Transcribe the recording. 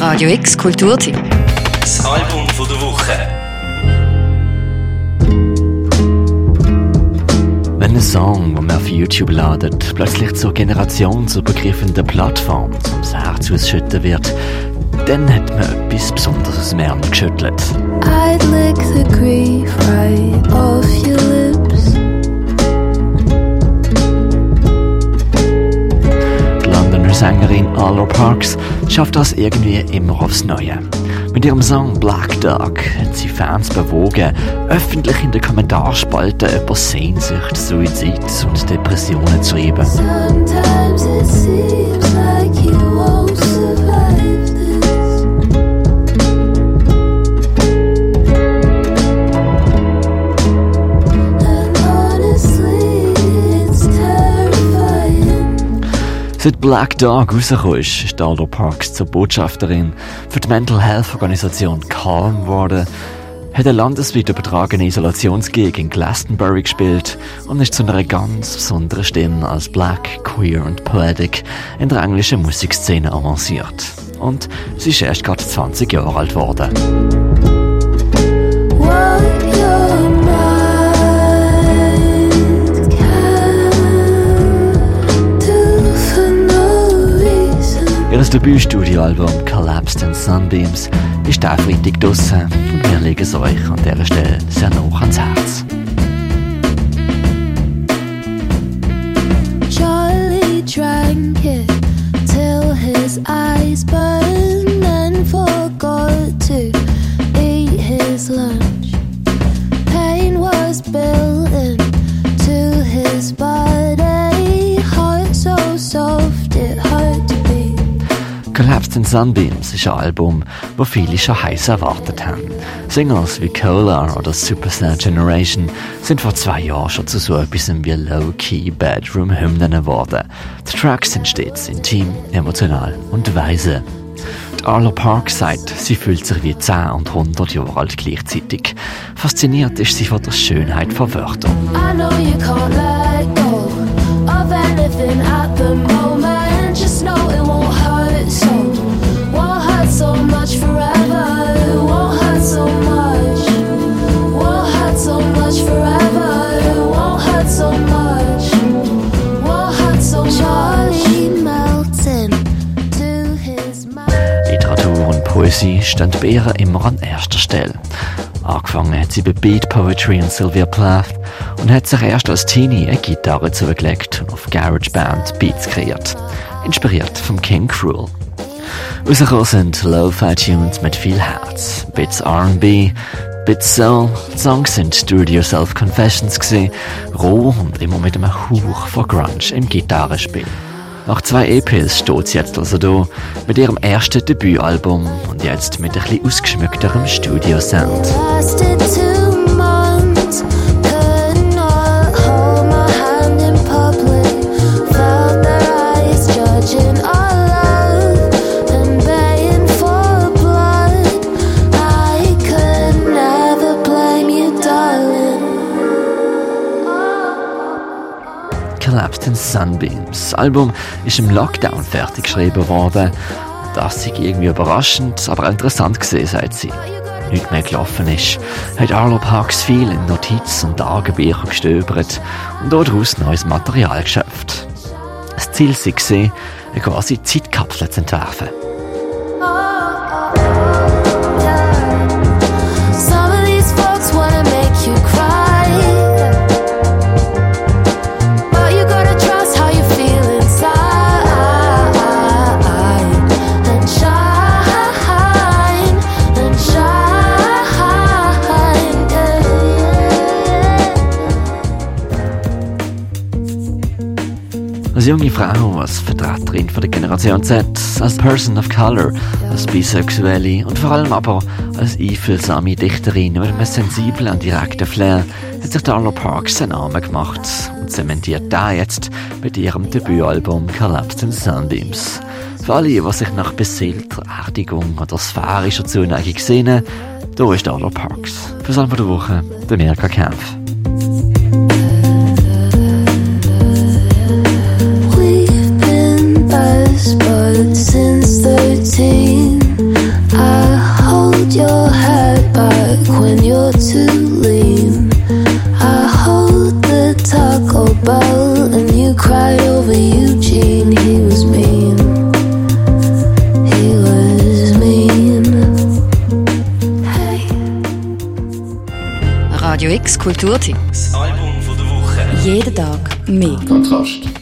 Radio X Kulturteam. Das Album von der Woche. Wenn ein Song, den man auf YouTube ladet, plötzlich zur generationsübergreifenden Plattform zum Herz ausschütten wird, dann hat man etwas Besonderes Ärmel geschüttelt. I'd lick the grief right Arlo Parks schafft das irgendwie immer aufs Neue. Mit ihrem Song Black Dog hat sie Fans bewogen, öffentlich in den Kommentarspalten über Sehnsucht, Suizid und Depressionen zu schreiben. Seit Black Dog rausgekommen ist, ist Aldo Parks zur Botschafterin für die Mental Health Organisation Calm geworden, hat eine landesweit übertragene Isolationsgeg in Glastonbury gespielt und ist zu einer ganz besonderen Stimme als Black, Queer und Poetic in der englischen Musikszene avanciert. Und sie ist erst gerade 20 Jahre alt geworden. Debütstudioalbum Collapsed in Sunbeams ist der Freitag draussen und wir legen es euch an dieser Stelle sehr noch ans Herz. In Sunbeams ist ein Album, das viele schon heiß erwartet haben. Singles wie Cola oder Superstar Generation sind vor zwei Jahren schon zu so etwas wie Low-Key Bedroom-Hymnen geworden. Die Tracks sind stets intim, emotional und weise. Arlo Park sagt, sie fühlt sich wie 10 und 100 Jahre alt gleichzeitig. Fasziniert ist sie von der Schönheit von Wörtern. Poesie stehen bei ihr immer an erster Stelle. Angefangen hat sie bei Beat Poetry und Sylvia Plath und hat sich erst als Teenie eine Gitarre zugelegt und auf GarageBand Beats kreiert. Inspiriert vom King Cruel. Rausgekommen sind Lo-Fi-Tunes mit viel Herz, Bits R&B, Bits Soul, Songs sind Do-It-Yourself Confessions gewesen, roh und immer mit einem Hauch von Grunge im Gitarrenspiel. Nach zwei EPs steht sie jetzt also da mit ihrem ersten Debütalbum und jetzt mit ein bisschen ausgeschmückterem Studiosound. Collapsed in Sunbeams. Das Album ist im Lockdown fertig geschrieben worden. Das ist irgendwie überraschend, aber interessant gesehen, sagt sie. Nicht mehr gelaufen ist, hat Arlo Parks viel in Notiz- und Tagebücher gestöbert und daraus neues Material geschöpft. Das Ziel war, eine quasi Zeitkapsel zu entwerfen. Als junge Frau, als Vertreterin von der Generation Z, als Person of Color, als Bisexuelle und vor allem aber als einfühlsame Dichterin mit einem sensiblen und direkten Flair hat sich Darla Parks einen Namen gemacht und zementiert da jetzt mit ihrem Debütalbum Collapsed in Sunbeams. Für alle, die sich nach beseelter Erdigung oder sphärischer Zuneigung sehnen, da ist Darla Parks. Für Salva der Woche, der Mirka Kempf. since 13. I hold your head back when you're too lean. I hold the Taco Bell and you cry over Eugene. He was mean. He was mean. Radio X Kulturtipps. Album von der Woche. Jeden Tag mehr. Kontrast.